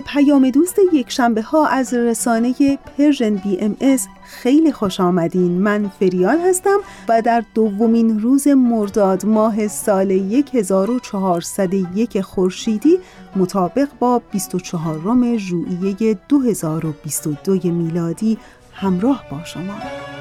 پیام دوست یک شنبه ها از رسانه Persian BMS خیلی خوش آمدین. من فریال هستم و در دومین روز مرداد ماه سال 1401 خورشیدی مطابق با 24 ژوئیه 2022 میلادی همراه با شما.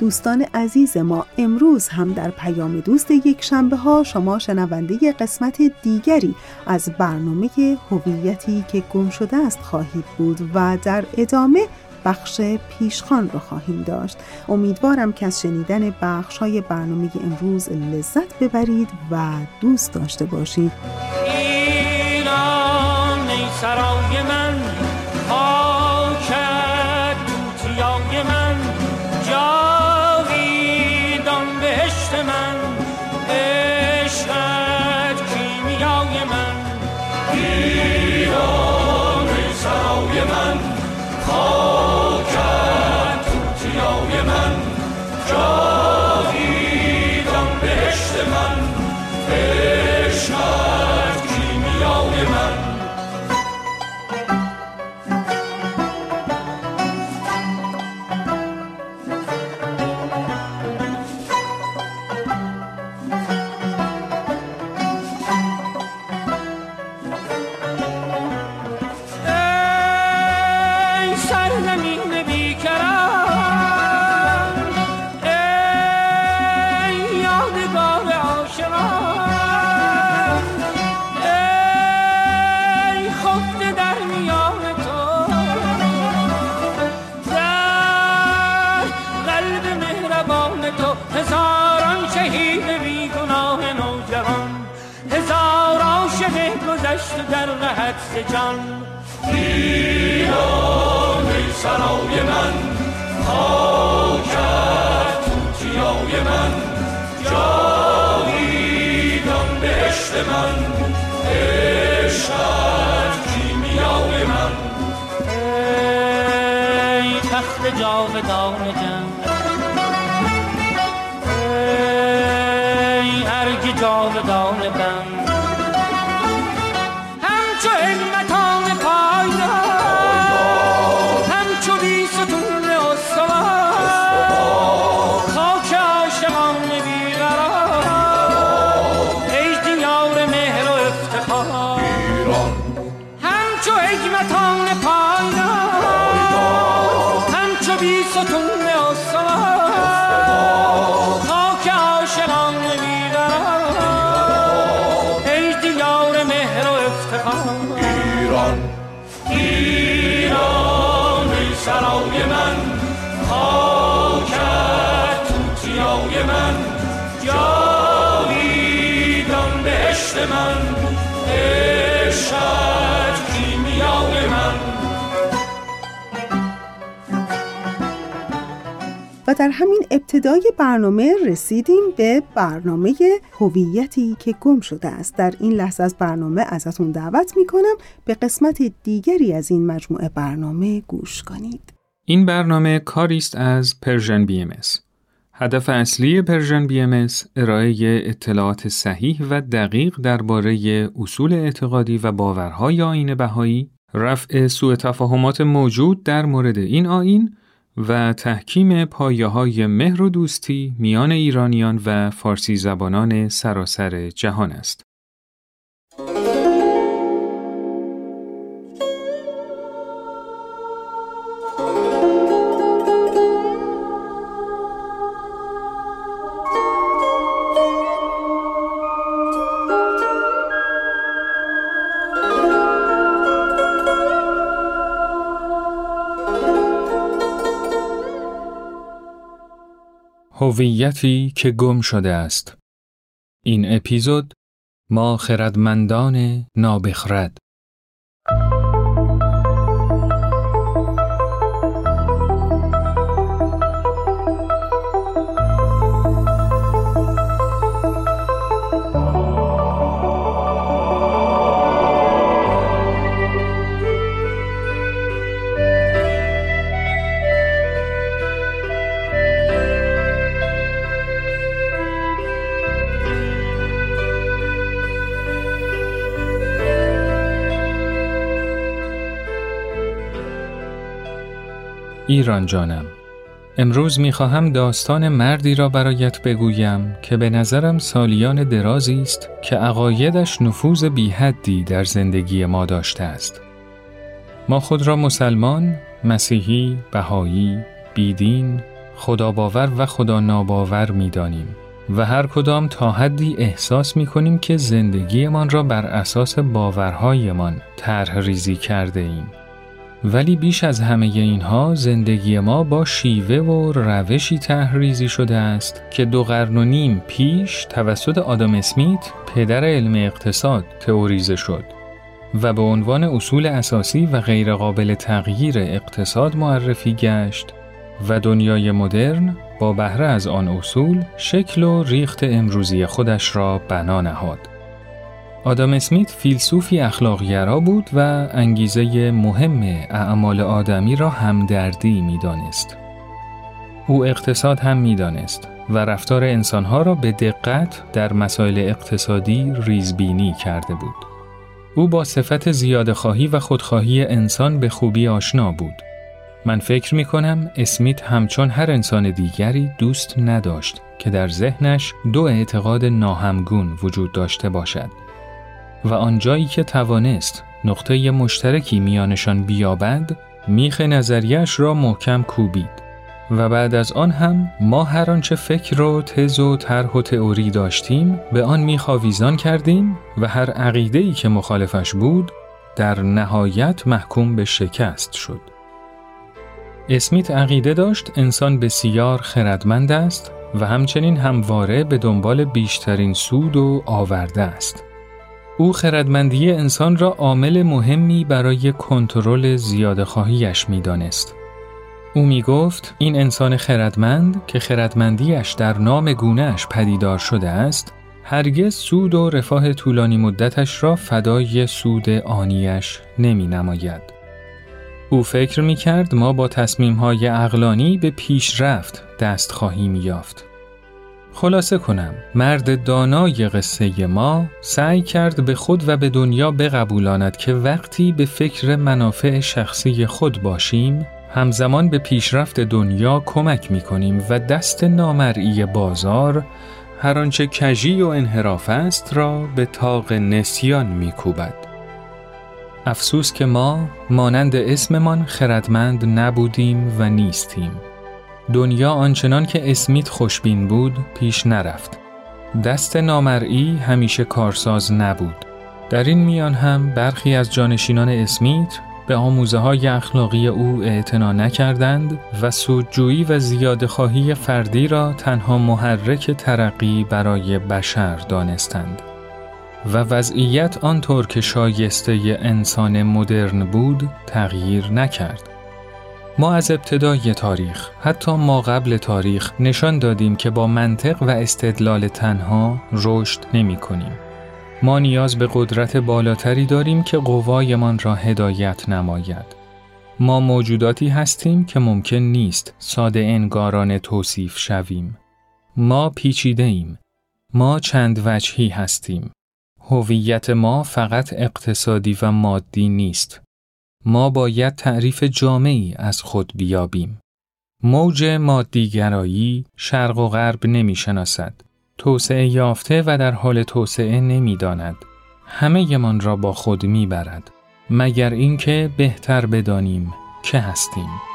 دوستان عزیز ما امروز هم در پیام دوست یک شنبه ها شما شنونده قسمت دیگری از برنامه هویتی که گم شده است خواهید بود و در ادامه بخش پیشخان رو خواهیم داشت. امیدوارم که از شنیدن بخش های برنامه امروز لذت ببرید و دوست داشته باشید. ایران سرای من. جان ایران ای سرای من خاکت توتیای من جاویدان بهشت من عشقت کیمیای من ای تخت جاودان ایران. ایران ای سرای من خاکت توتیای من جاویدان بهشت من ای و در همین ابتدای برنامه رسیدیم به برنامه هویتی که گم شده است. در این لحظه از برنامه ازتون دعوت می‌کنم به قسمت دیگری از این مجموعه برنامه گوش کنید. این برنامه کاری است از Persian BMS هدف اصلی Persian BMS ارائه اطلاعات صحیح و دقیق درباره اصول اعتقادی و باورهای آیین بهایی رفع سوء تفاهمات موجود در مورد این آیین و تحکیم پایه های مهر و دوستی میان ایرانیان و فارسی زبانان سراسر جهان است. هویتی که گم شده است. این اپیزود ما خردمندان نابخرد. ایران جانم امروز می‌خواهم داستان مردی را برایت بگویم که به نظرم سالیان درازی است که عقایدش نفوذ بیحدی در زندگی ما داشته است. ما خود را مسلمان، مسیحی، بهایی، بیدین، خدا باور و خدا ناباور می‌دانیم و هر کدام تا حدی احساس می کنیم که زندگیمان را بر اساس باورهایمان طرح ریزی کرده ایم. ولی بیش از همه اینها زندگی ما با شیوه و روشی تحریزی شده است که دو قرن و نیم پیش توسط آدم اسمیت پدر علم اقتصاد تئوریزه شد و به عنوان اصول اساسی و غیرقابل تغییر اقتصاد معرفی گشت و دنیای مدرن با بهره از آن اصول شکل و ریخت امروزی خودش را بنا نهاد. آدم اسمیت فیلسوفی اخلاقگرا بود و انگیزه مهم اعمال آدمی را همدردی می‌دانست. او اقتصاد هم می‌دانست و رفتار انسانها را به دقت در مسائل اقتصادی ریزبینی کرده بود. او با صفت زیاد خواهی و خودخواهی انسان به خوبی آشنا بود. من فکر می کنم اسمیت همچون هر انسان دیگری دوست نداشت که در ذهنش دو اعتقاد ناهمگون وجود داشته باشد. و آنجایی که توانست نقطه مشترکی میانشان بیابد میخ نظریش را محکم کوبید و بعد از آن هم ما هر آنچه فکر و تز و طرح و تئوری داشتیم به آن میخواویزان کردیم و هر عقیده که مخالفش بود در نهایت محکوم به شکست شد. اسمیت عقیده داشت انسان بسیار خردمند است و همچنین همواره به دنبال بیشترین سود و آورده است. او خردمندی انسان را عامل مهمی برای کنترل زیاده خواهیش می. او می گفت این انسان خردمند که خردمندیش در نام گونهش پدیدار شده است هرگز سود و رفاه طولانی مدتش را فدای سود آنیش نمی نماید. او فکر می کرد ما با تصمیم های اقلانی به پیشرفت دست خواهیم یافت. خلاصه کنم مرد دانای قصه ما سعی کرد به خود و به دنیا بقبولاند که وقتی به فکر منافع شخصی خود باشیم همزمان به پیشرفت دنیا کمک می کنیم و دست نامرئی بازار هر آنچه کژی و انحراف است را به تاق نسیان می کوبد. افسوس که ما مانند اسممان خردمند نبودیم و نیستیم. دنیا آنچنان که اسمیت خوشبین بود پیش نرفت. دست نامرئی همیشه کارساز نبود. در این میان هم برخی از جانشینان اسمیت به آموزه های اخلاقی او اعتنا نکردند و سودجویی و زیاد خواهی فردی را تنها محرک ترقی برای بشر دانستند. و وضعیت آنطور که شایسته انسان مدرن بود تغییر نکرد. ما از ابتدای تاریخ حتی ما قبل تاریخ نشان دادیم که با منطق و استدلال تنها رشد نمی کنیم. ما نیاز به قدرت بالاتری داریم که قوایمان را هدایت نماید. ما موجوداتی هستیم که ممکن نیست ساده انگارانه توصیف شویم. ما پیچیده ایم. ما چند وجهی هستیم. هویت ما فقط اقتصادی و مادی نیست. ما باید تعریف جامعی از خود بیابیم. موج مادیگرایی شرق و غرب نمی شناسد. توسعه یافته و در حال توسعه نمی داند. همه من را با خود می برد. مگر اینکه بهتر بدانیم که هستیم.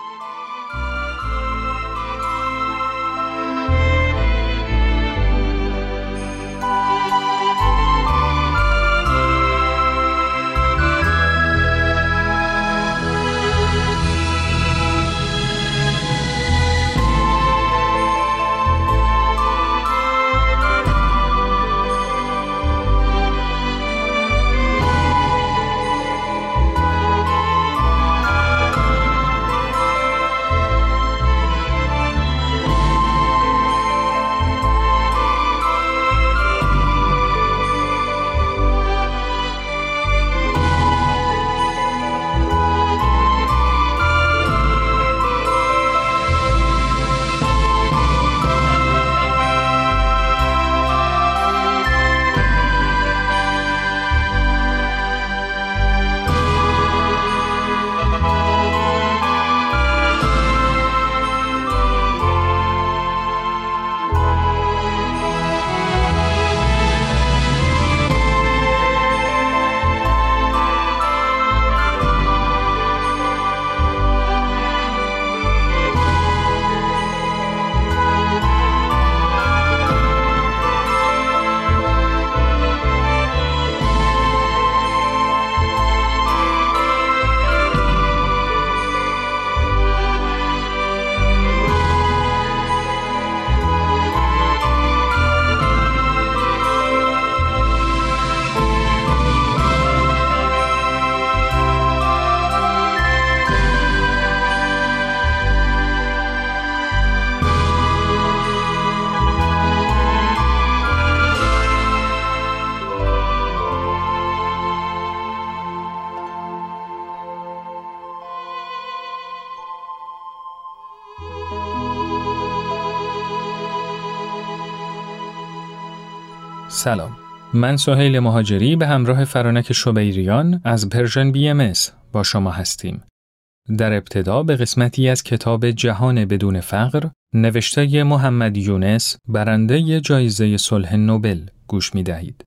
سلام من سهیل مهاجری به همراه فرانک شبیریان از Persian BMS با شما هستیم. در ابتدا به قسمتی از کتاب جهان بدون فقر نوشته محمد یونس برنده جایزه صلح نوبل گوش می دهید.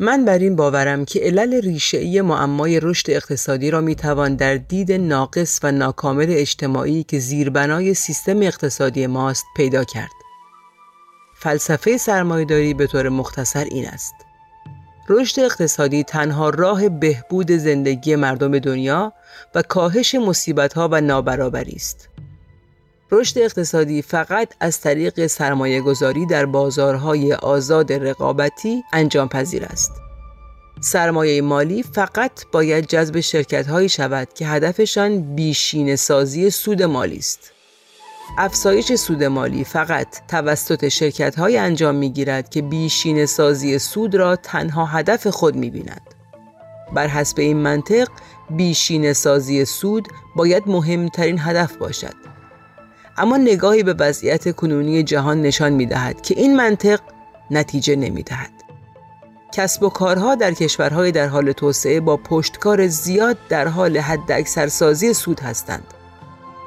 من بر این باورم که علل ریشه‌ای معمای رشد اقتصادی را می‌توان در دید ناقص و ناکامل اجتماعی که زیربنای سیستم اقتصادی ماست پیدا کرد. فلسفه سرمایهداری به طور مختصر این است. رشد اقتصادی تنها راه بهبود زندگی مردم دنیا و کاهش مصیبت‌ها و نابرابری است. رشد اقتصادی فقط از طریق سرمایه گذاری در بازارهای آزاد رقابتی انجام پذیر است. سرمایه مالی فقط باید جذب شرکت هایی شود که هدفشان بیشین سازی سود مالی است. افزایش سود مالی فقط توسط شرکت های انجام می گیرد که بیشین سازی سود را تنها هدف خود می بیند. بر حسب این منطق بیشین سازی سود باید مهمترین هدف باشد اما نگاهی به وضعیت کنونی جهان نشان می دهد که این منطق نتیجه نمی دهد. کسب و کارها در کشورهای در حال توسعه با پشتکار زیاد در حال حد سود هستند.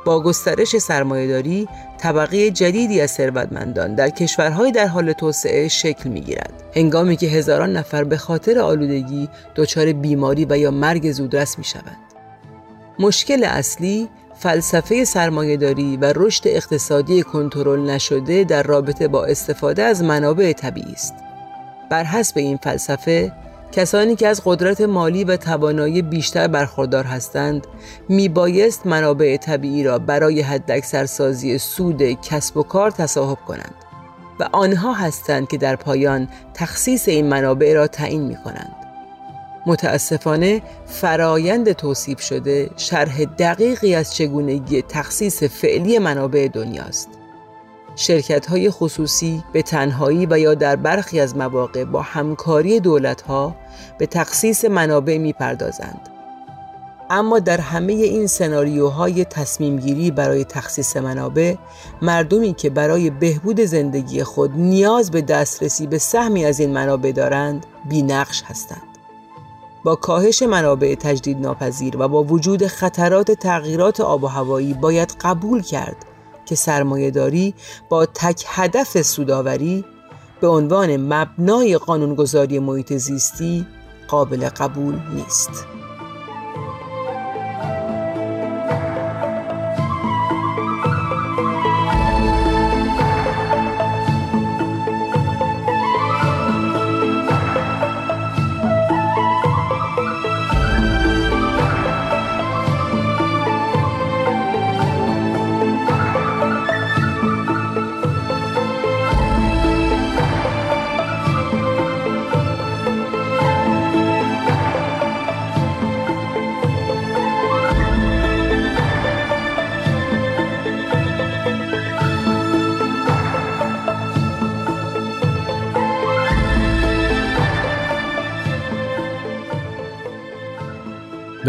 با گسترش سرمایهداری طبقه جدیدی از ثروتمندان در کشورهای در حال توسعه شکل می گیرد. هنگامی که هزاران نفر به خاطر آلودگی دچار بیماری و یا مرگ زودرس می شود. مشکل اصلی فلسفه سرمایهداری و رشد اقتصادی کنترل نشده در رابطه با استفاده از منابع طبیعی است. بر حسب این فلسفه کسانی که از قدرت مالی و توانایی بیشتر برخوردار هستند میبایست منابع طبیعی را برای حداکثرسازی سود کسب و کار تصاحب کنند و آنها هستند که در پایان تخصیص این منابع را تعیین می کنند. متاسفانه فرایند توصیف شده شرح دقیقی از چگونگی تخصیص فعلی منابع دنیاست. شرکت های خصوصی به تنهایی و یا در برخی از مواقع با همکاری دولت ها به تخصیص منابع می پردازند. اما در همه این سناریوهای تصمیم گیری برای تخصیص منابع مردمی که برای بهبود زندگی خود نیاز به دسترسی به سهمی از این منابع دارند بینقش هستند با کاهش منابع تجدید ناپذیر و با وجود خطرات تغییرات آب و هوایی باید قبول کرد که سرمایهداری با تک هدف سوداوری به عنوان مبنای قانونگذاری محیط زیستی قابل قبول نیست.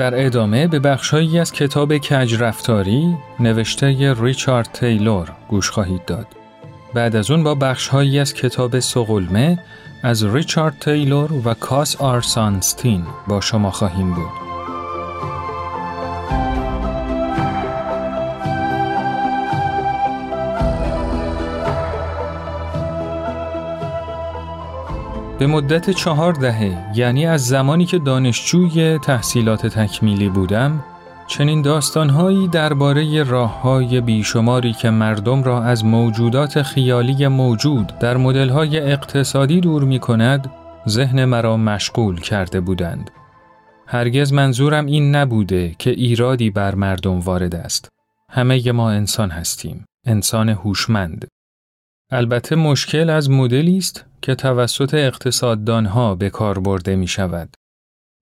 در ادامه به بخشهایی از کتاب کج رفتاری نوشته ریچارد تیلور گوش خواهید داد. بعد از اون با بخشهایی از کتاب سقلمه از ریچارد تیلور و کاس آرسانستین با شما خواهیم بود. به مدت چهار دهه یعنی از زمانی که دانشجوی تحصیلات تکمیلی بودم چنین داستانهایی درباره راههای بیشماری که مردم را از موجودات خیالی موجود در مدلهای اقتصادی دور می کند ذهن مرا مشغول کرده بودند. هرگز منظورم این نبوده که ایرادی بر مردم وارد است. همه ما انسان هستیم. انسان هوشمند. البته مشکل از مدلی است که توسط اقتصاددانها به کار برده می شود.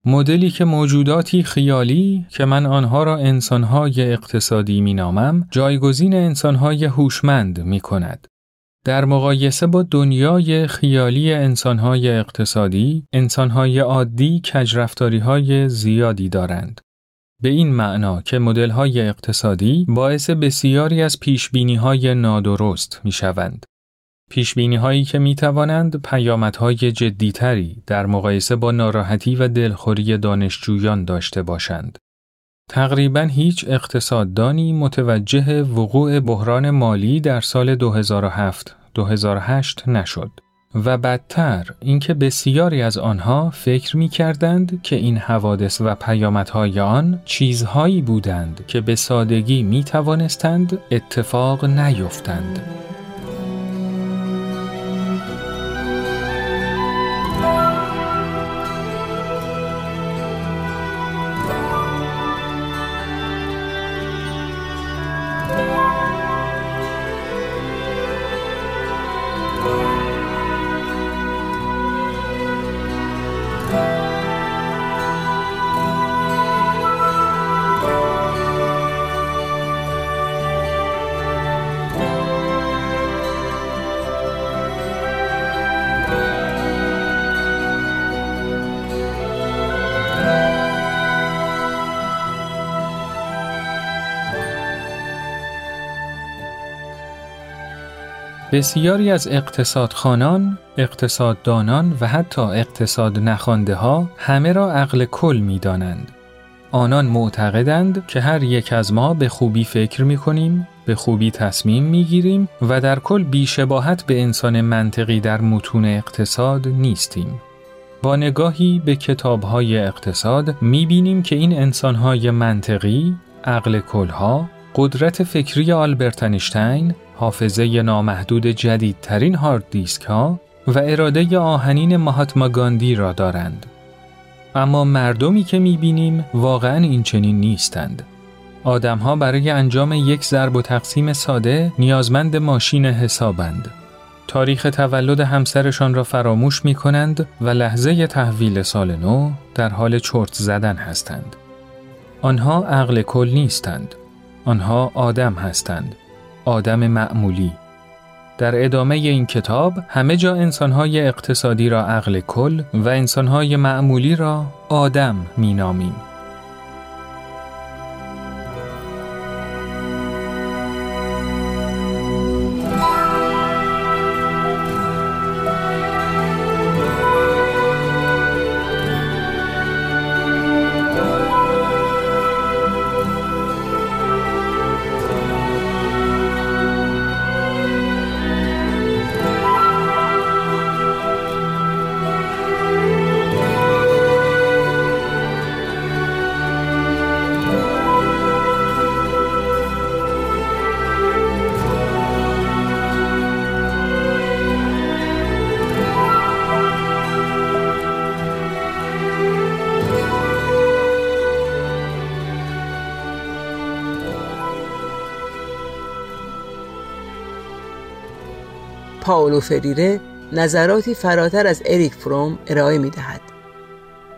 مدلی که موجوداتی خیالی که من آنها را انسانهای اقتصادی می نامم جایگزین انسانهای هوشمند می کند. در مقایسه با دنیای خیالی انسانهای اقتصادی، انسانهای عادی کجرفتاریهای زیادی دارند. به این معنا که مدل‌های اقتصادی باعث بسیاری از پیشبینی‌های نادرست می‌شوند. پیشبینی هایی که می توانند پیامدهای جدیتری در مقایسه با ناراحتی و دلخوری دانشجویان داشته باشند. تقریبا هیچ اقتصاددانی متوجه وقوع بحران مالی در سال 2007-2008 نشد و بدتر اینکه بسیاری از آنها فکر می کردند که این حوادث و پیامدهای آن چیزهایی بودند که به سادگی می توانستند اتفاق نیفتند. بسیاری از اقتصادخانان، اقتصاددانان و حتی اقتصاد نخانده ها همه را عقل کل می دانند. آنان معتقدند که هر یک از ما به خوبی فکر می کنیم، به خوبی تصمیم می گیریم و در کل بیشباهت به انسان منطقی در متون اقتصاد نیستیم. با نگاهی به کتابهای اقتصاد می بینیم که این انسانهای منطقی، عقل کلها، قدرت فکری آلبرت انیشتین حافظه نامحدود جدیدترین هارد دیسک ها و اراده آهنین مهاتما گاندی را دارند. اما مردمی که بینیم واقعا این چنین نیستند. آدمها برای انجام یک ضرب و تقسیم ساده نیازمند ماشین حسابند. تاریخ تولد همسرشان را فراموش می کنند و لحظه تحویل سال نو در حال چرت زدن هستند. آنها عقل کل نیستند. آنها آدم هستند. آدم معمولی. در ادامه این کتاب همه جا انسانهای اقتصادی را عقل کل و انسانهای معمولی را آدم می فریره نظراتی فراتر از اریک فروم ارائه می دهد.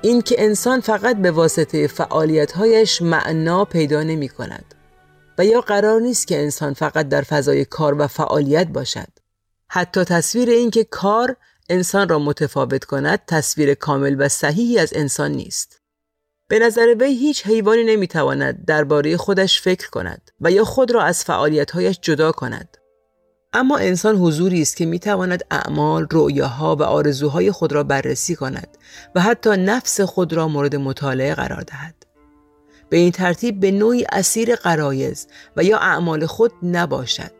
این که انسان فقط به واسطه فعالیتهایش معنا پیدا نمی کند و یا قرار نیست که انسان فقط در فضای کار و فعالیت باشد. حتی تصویر این که کار انسان را متفاوت کند تصویر کامل و صحیحی از انسان نیست. به نظر وی هیچ حیوانی نمی‌تواند درباره خودش فکر کند و یا خود را از فعالیتهایش جدا کند. اما انسان حضوری است که می‌تواند اعمال، رؤیاها و آرزوهای خود را بررسی کند و حتی نفس خود را مورد مطالعه قرار دهد. به این ترتیب به نوعی اسیر قرایز و یا اعمال خود نباشد.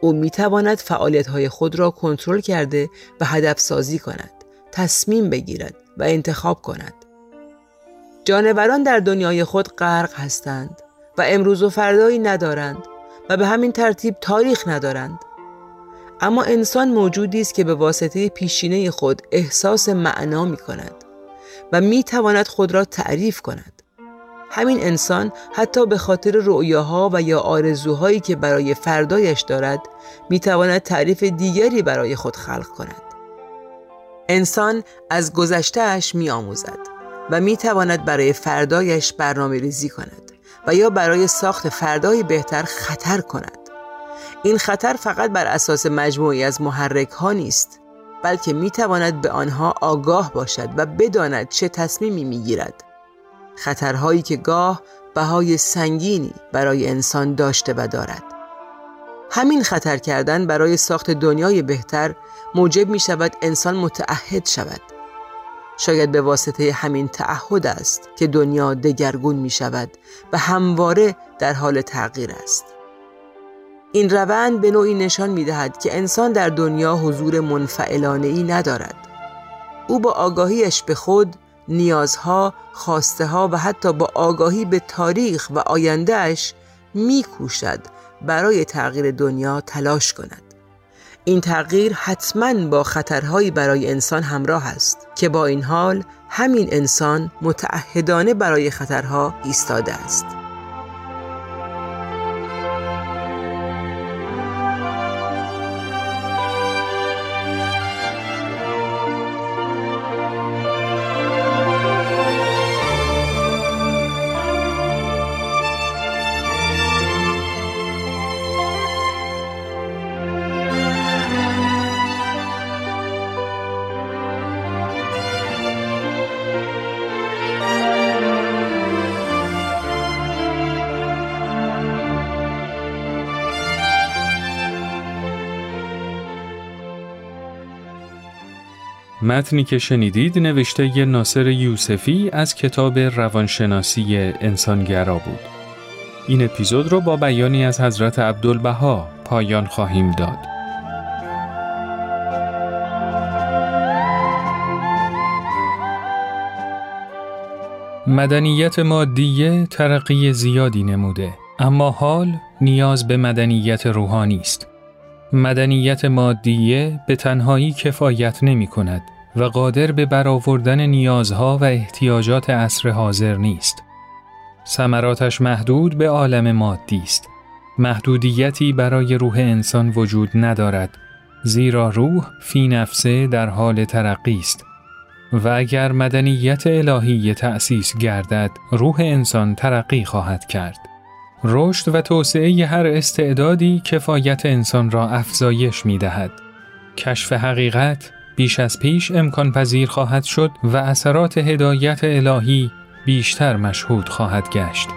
او می‌تواند فعالیتهای خود را کنترل کرده و هدف سازی کند، تصمیم بگیرد و انتخاب کند. جانوران در دنیای خود غرق هستند و امروز و فردایی ندارند و به همین ترتیب تاریخ ندارند. اما انسان موجودی است که به واسطه پیشینه خود احساس معنا می کند و می تواند خود را تعریف کند. همین انسان حتی به خاطر رؤیاها و یا آرزوهایی که برای فردایش دارد می تواند تعریف دیگری برای خود خلق کند. انسان از گذشتهش می آموزد و می تواند برای فردایش برنامه ریزی کند. و یا برای ساخت فردایی بهتر خطر کند. این خطر فقط بر اساس مجموعی از محرک ها نیست بلکه می تواند به آنها آگاه باشد و بداند چه تصمیمی می گیرد خطرهایی که گاه بهای سنگینی برای انسان داشته و دارد. همین خطر کردن برای ساخت دنیای بهتر موجب می شود انسان متعهد شود. شاید به واسطه همین تعهد است که دنیا دگرگون می شود و همواره در حال تغییر است. این روند به نوعی نشان می دهد که انسان در دنیا حضور منفعلانه ای ندارد. او با آگاهیش به خود نیازها، خواسته ها و حتی با آگاهی به تاریخ و آیندهش می کوشد برای تغییر دنیا تلاش کند. این تغییر حتما با خطرهایی برای انسان همراه است که با این حال همین انسان متعهدانه برای خطرها ایستاده است. متنی که شنیدید نوشته ناصر یوسفی از کتاب روانشناسی انسانگرا بود. این اپیزود رو با بیانی از حضرت عبدالبها پایان خواهیم داد. مدنیت مادیه ترقی زیادی نموده اما حال نیاز به مدنیت روحانی است. مدنیت مادیه به تنهایی کفایت نمی کند و قادر به برآوردن نیازها و احتیاجات عصر حاضر نیست. ثمراتش محدود به عالم مادی است. محدودیتی برای روح انسان وجود ندارد زیرا روح فی نفسه در حال ترقی است و اگر مدنیت الهی تأسیس گردد روح انسان ترقی خواهد کرد رشد و توسعه هر استعدادی کفایت انسان را افزایش می دهد. کشف حقیقت بیش از پیش امکان پذیر خواهد شد و اثرات هدایت الهی بیشتر مشهود خواهد گشت.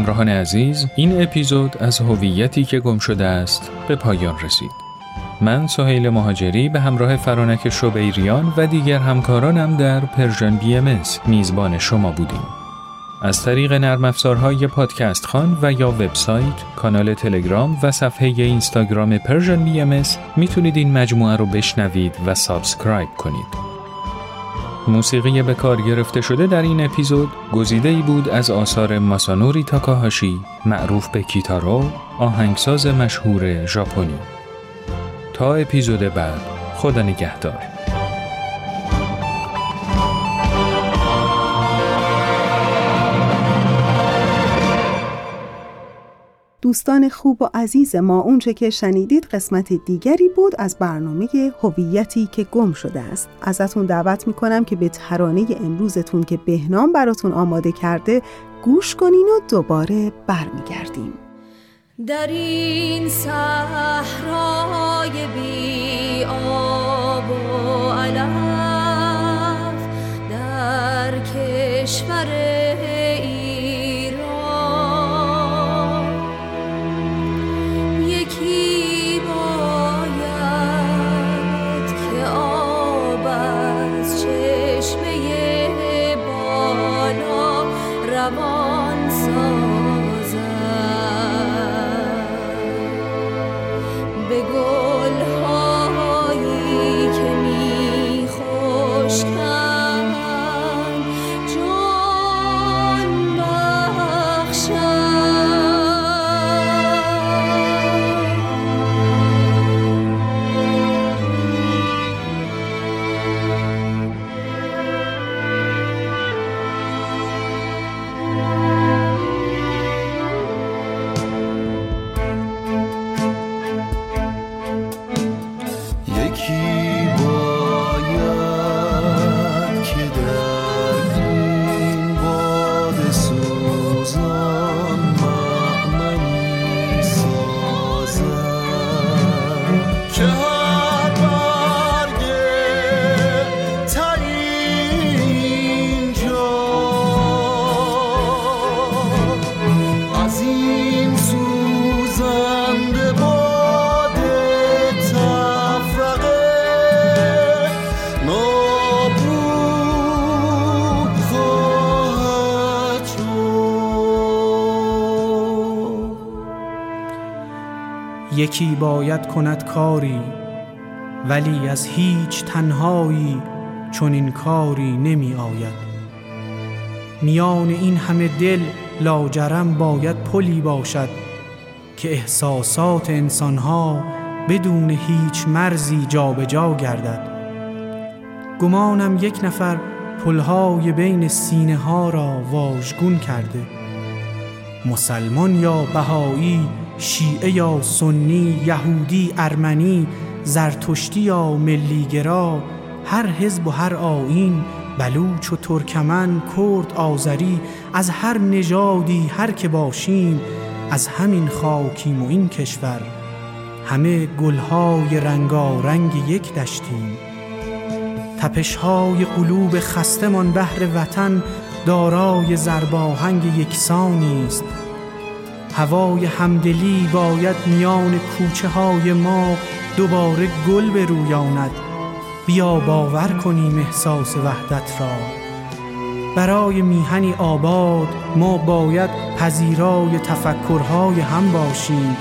همراهان عزیز این اپیزود از هویتی که گم شده است به پایان رسید من سهیل مهاجری به همراه فرانک شبیریان و دیگر همکارانم در Persian BMS میزبان شما بودیم از طریق نرم افزارهای پادکست خوان و یا وبسایت، کانال تلگرام و صفحه اینستاگرام Persian BMS می‌تونید این مجموعه رو بشنوید و subscribe کنید. موسیقی به کار گرفته شده در این اپیزود گزیده ای بود از آثار ماسانوری تاکاهاشی معروف به کیتارو آهنگساز مشهور ژاپنی. تا اپیزود بعد خدا نگهدار. دوستان خوب و عزیز ما اونچه که شنیدید قسمت دیگری بود از برنامه هویتی که گم شده است. ازتون دعوت می‌کنم که به ترانه امروزتون که بهنام براتون آماده کرده گوش کنین و دوباره برمیگردیم. در این صحرای بی آب و علف در کشور یکی باید کند کاری ولی از هیچ تنهایی چون این کاری نمی آید. میان این همه دل لاجرم باید پلی باشد که احساسات انسانها بدون هیچ مرزی جابجا جا گردد. گمانم یک نفر پلهای بین سینه ها را واژگون کرده. مسلمان یا بهایی شیعه یا سنی یهودی ارمنی زرتشتی یا ملیگرا هر حزب و هر آین بلوچ و ترکمن کرد آذری از هر نژادی هر که باشیم از همین خاکیم و این کشور همه گلهای رنگارنگ یک دشتیم. تپشهای قلوب خستمان بهر وطن دارای زرباهنگ یکسانی است هوای همدلی باید میان کوچه های ما دوباره گل برویاند. بیا باور کنیم احساس وحدت را. برای میهنی آباد ما باید پذیرای تفکرهای هم باشیم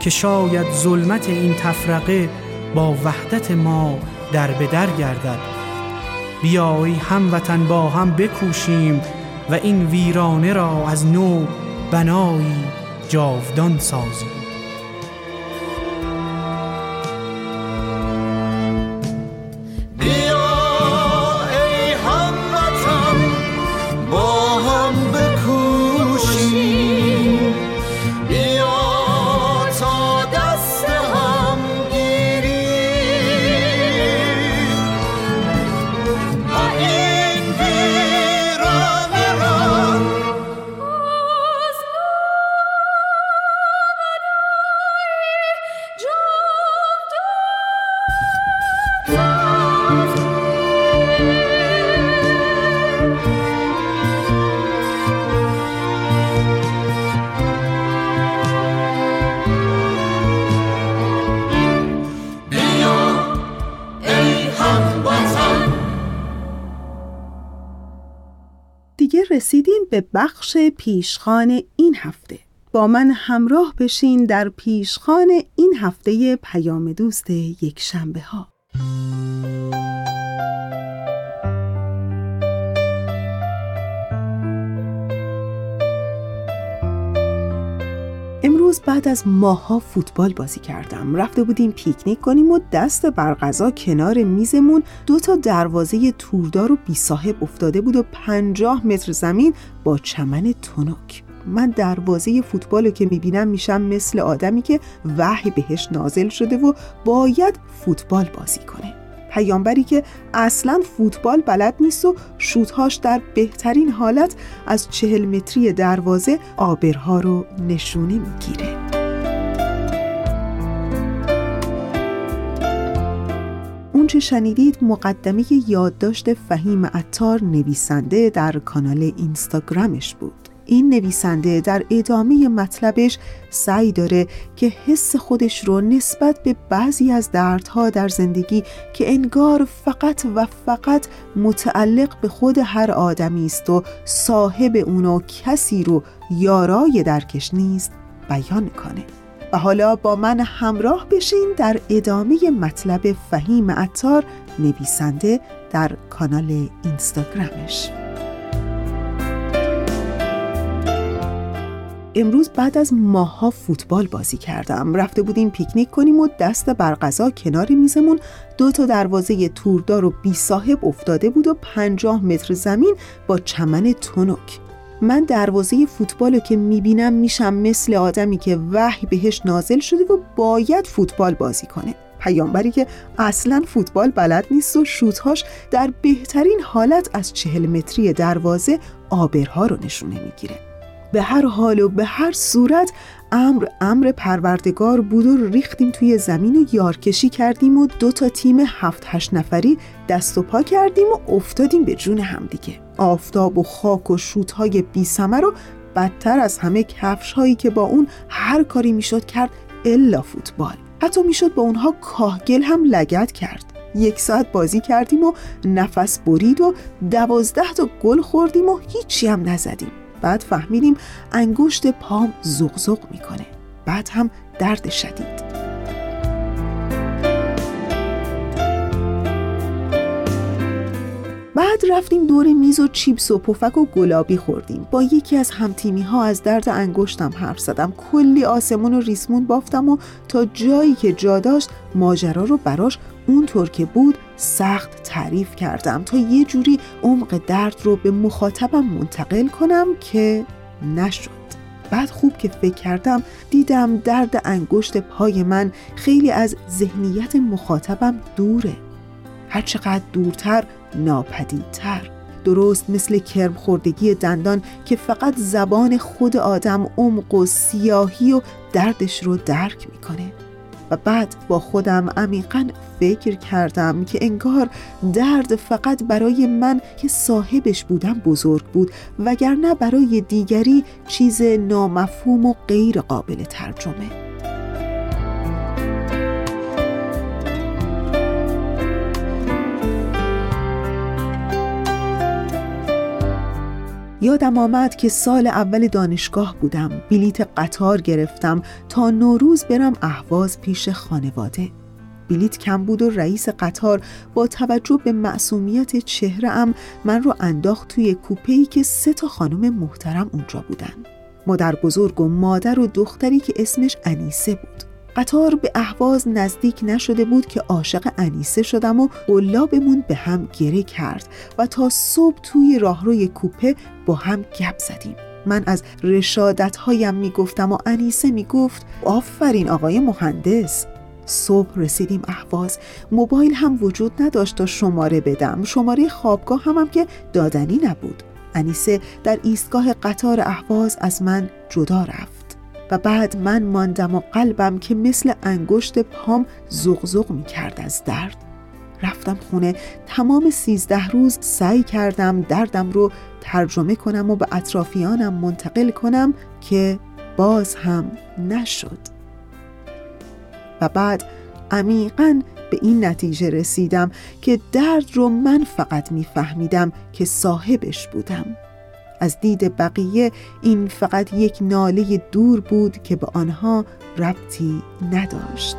که شاید ظلمت این تفرقه با وحدت ما در به در گردد. بیایی هموطن با هم بکوشیم و این ویرانه را از نو بنایی جاودان سازیم. رسیدیم به بخش پیشخان این هفته. با من همراه بشین در پیشخان این هفته پیام دوست یک شنبه ها امروز بعد از ماها فوتبال بازی کردم. رفته بودیم پیکنیک کنیم و دست برغذا کنار میزمون دو تا دروازه توردار و بی صاحب افتاده بود و پنجاه متر زمین با چمن تنک. من دروازه فوتبال رو که می‌بینم میشم مثل آدمی که وحی بهش نازل شده و باید فوتبال بازی کنه. پیامبری که اصلا فوتبال بلد نیست و شوتهاش در بهترین حالت از چهل متری دروازه آبرها رو نشونه می‌گیره. اونچه شنیدید مقدمه یادداشت فهیم عطار نویسنده در کانال اینستاگرامش بود. این نویسنده در ادامه مطلبش سعی داره که حس خودش رو نسبت به بعضی از دردها در زندگی که انگار فقط و فقط متعلق به خود هر آدمی است و صاحب اونو کسی رو یارای درکش نیست بیان کنه. و حالا با من همراه بشین در ادامه مطلب فهیم عطار نویسنده در کانال اینستاگرامش. امروز بعد از ماها فوتبال بازی کردم. رفته بودیم پیکنیک کنیم و دست بر غذا کنار میزمون. دو تا دروازه توردار و بی صاحب افتاده بود و پنجاه متر زمین با چمن تنک. من دروازه فوتبال رو که می‌بینم میشم مثل آدمی که وحی بهش نازل شده و باید فوتبال بازی کنه. پیامبری که اصلا فوتبال بلد نیست و شوتهاش در بهترین حالت از چهل متری دروازه آبرها رو نشونه می‌گیره. به هر حال و به هر صورت امر امر پروردگار بود و ریختیم توی زمین و یارکشی کردیم و دو تا تیم هفت هشت نفری دست و پا کردیم و افتادیم به جون همدیگه آفتاب و خاک و شوتهای بی رو بدتر از همه کفش هایی که با اون هر کاری می‌شد کرد الا فوتبال. حتی می‌شد با اونها کاهگل هم لگت کرد. یک ساعت بازی کردیم و نفس برید و دوازده تا گل خوردیم و هیچی هم نزدیم. بعد فهمیدیم انگشت پام زغزغ می‌کنه. بعد هم درد شدید. بعد رفتیم دور میز و چیپس و پفک و گلابی خوردیم. با یکی از همتیمی ها از درد انگشتم حرف زدم. کلی آسمون و ریسمون بافتم و تا جایی که جا داشت ماجرا رو براش اونطور که بود سخت تعریف کردم تا یه جوری عمق درد رو به مخاطبم منتقل کنم که نشد. بعد خوب که فکر کردم دیدم درد انگشت پای من خیلی از ذهنیت مخاطبم دوره. هرچقدر دورتر ناپدیدتر. درست مثل کرم خوردگی دندان که فقط زبان خود آدم عمق و سیاهی و دردش رو درک می‌کنه. و بعد با خودم عمیقا فکر کردم که انگار درد فقط برای من که صاحبش بودم بزرگ بود وگرنه برای دیگری چیز نامفهوم و غیر قابل ترجمه. یادم آمد که سال اول دانشگاه بودم. بلیت قطار گرفتم تا نوروز برم اهواز پیش خانواده. بلیت کم بود و رئیس قطار با توجه به معصومیت چهره ام من رو انداخت توی کوپه‌ای که سه تا خانم محترم اونجا بودن. مادر بزرگ و مادر و دختری که اسمش انیسه بود. قطار به اهواز نزدیک نشده بود که عاشق انیسه شدم و قلابمون به هم گره کرد و تا صبح توی راهروی کوپه با هم گپ زدیم. من از رشادت هایم می‌گفتم و انیسه می‌گفت آفرین آقای مهندس. صبح رسیدیم اهواز. موبایل هم وجود نداشت تا شماره بدم. شماره خوابگاه هم, هم که دادنی نبود. انیسه در ایستگاه قطار اهواز از من جدا رفت. و بعد من ماندم و قلبم که مثل انگشت پام زغزغ می کرد از درد. رفتم خونه تمام سیزده روز سعی کردم دردم رو ترجمه کنم و به اطرافیانم منتقل کنم که باز هم نشد. و بعد عمیقا به این نتیجه رسیدم که درد رو من فقط میفهمیدم که صاحبش بودم. از دید بقیه این فقط یک ناله دور بود که به آنها ربطی نداشت.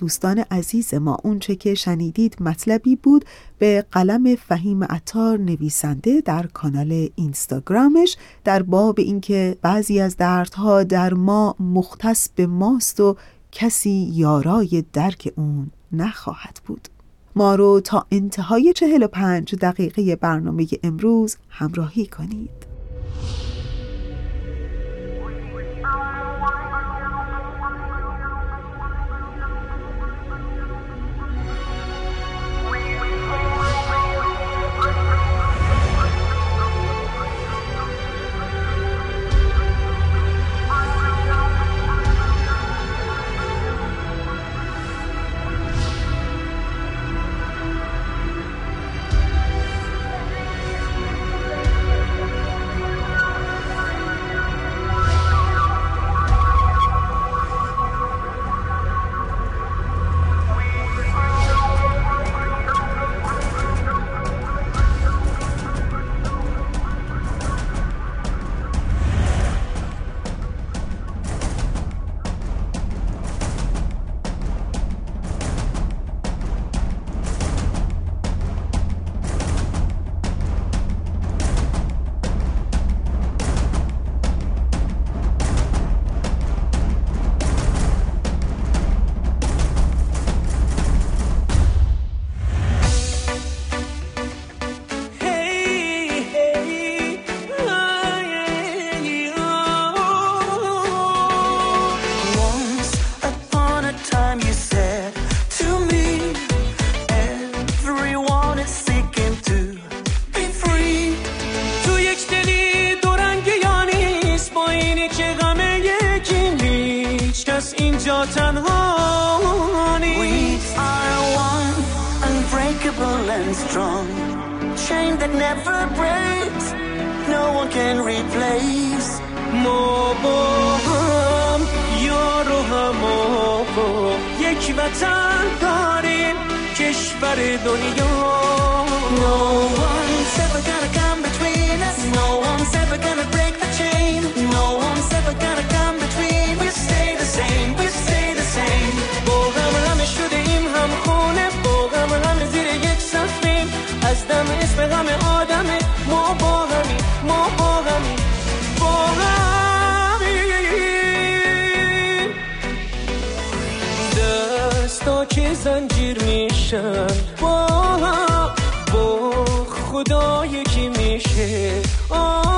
دوستان عزیز ما. اونچه که شنیدید مطلبی بود به قلم فهیم عطار نویسنده در کانال اینستاگرامش در باب اینکه بعضی از دردها در ما مختص به ماست و کسی یارای درک اون نخواهد بود. ما رو تا انتهای چهل و پنج دقیقه برنامه امروز همراهی کنید. میشن با با خدا یکی میشه؟ آه.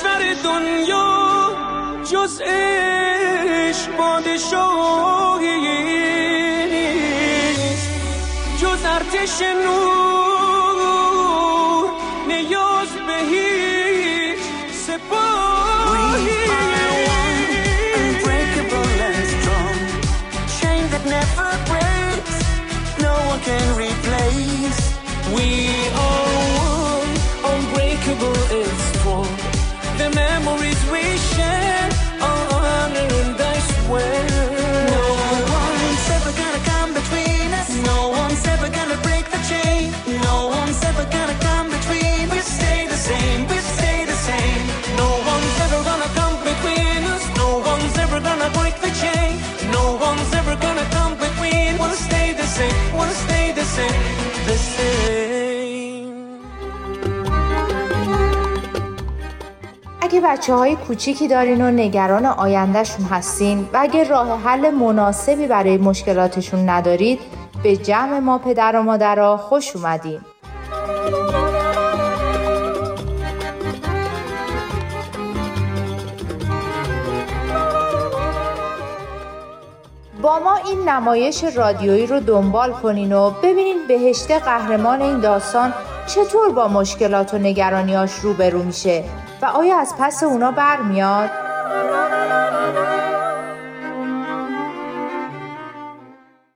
کشور دنیا جز عشق پادشاهی جز ارتش نور بچه های کوچیکی دارین و نگران آیندهشون هستین و اگه راه حل مناسبی برای مشکلاتشون ندارید به جمع ما پدر و مادرها خوش اومدین. با ما این نمایش رادیویی رو دنبال کنین و ببینین بهشته قهرمان این داستان چطور با مشکلات و نگرانیاش روبرو میشه و آیا از پس اونا برمیاد؟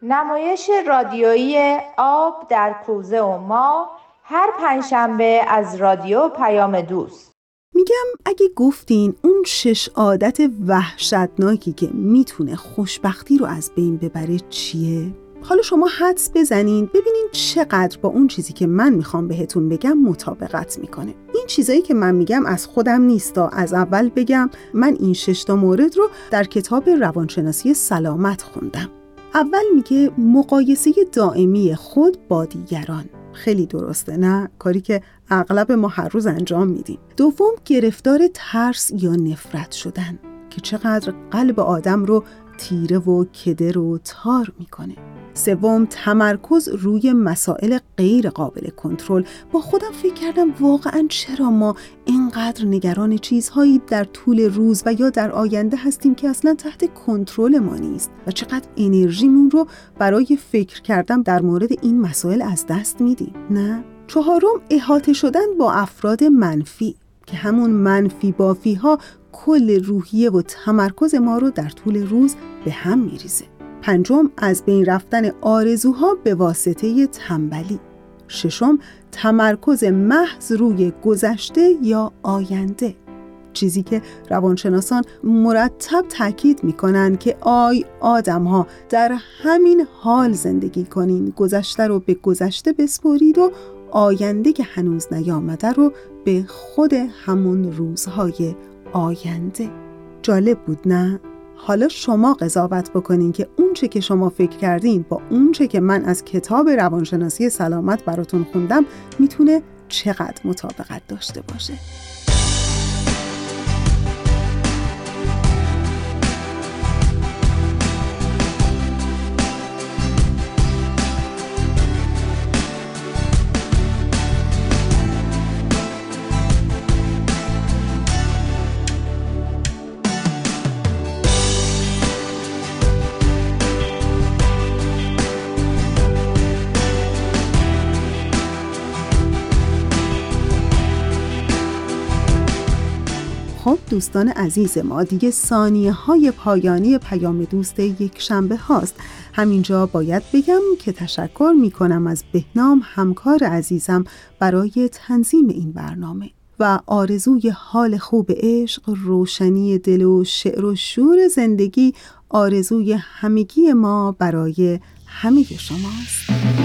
نمایش رادیویی آب در کوزه و ما هر پنجشنبه از رادیو پیام دوست میگم اگه گفتین اون شش عادت وحشتناکی که می‌تونه خوشبختی رو از بین ببره چیه؟ حالا شما حدس بزنین ببینین چقدر با اون چیزی که من می‌خوام بهتون بگم مطابقت می‌کنه این چیزایی که من میگم از خودم نیستا از اول بگم من این ششتا مورد رو در کتاب روانشناسی سلامت خوندم. اول میگه مقایسه دائمی خود با دیگران. خیلی درسته نه؟ کاری که اغلب ما هر روز انجام میدیم. دوم گرفتار ترس یا نفرت شدن که چقدر قلب آدم رو تیره و کدر و تار می‌کنه. سوم تمرکز روی مسائل غیر قابل کنترل. با خودم فکر کردم واقعا چرا ما اینقدر نگران چیزهایی در طول روز و یا در آینده هستیم که اصلا تحت کنترل ما نیست و چقدر انرژیمون رو برای فکر کردن در مورد این مسائل از دست میدیم. نه. چهارم احاطه شدن با افراد منفی که همون منفی بافی ها کل روحیه و تمرکز ما رو در طول روز به هم میریزه. پنجم از بین رفتن آرزوها به واسطه تنبلی. ششم تمرکز محض روی گذشته یا آینده. چیزی که روانشناسان مرتب تاکید می‌کنن که آی آدم ها در همین حال زندگی کنین. گذشته رو به گذشته بسپرید و آینده که هنوز نیامده رو به خود همون روزهای آینده. جالب بود نه؟ حالا شما قضاوت بکنین که اون چه که شما فکر کردین با اون چه که من از کتاب روانشناسی سلامت براتون خوندم می‌تونه چقدر مطابقت داشته باشه. دوستان عزیز ما دیگه ثانیه های پایانی پیام دوست یک شنبه هاست. همینجا باید بگم که تشکر می کنم از بهنام همکار عزیزم برای تنظیم این برنامه. و آرزوی حال خوب عشق روشنی دل و شعر و شور زندگی آرزوی همگی ما برای همه شماست.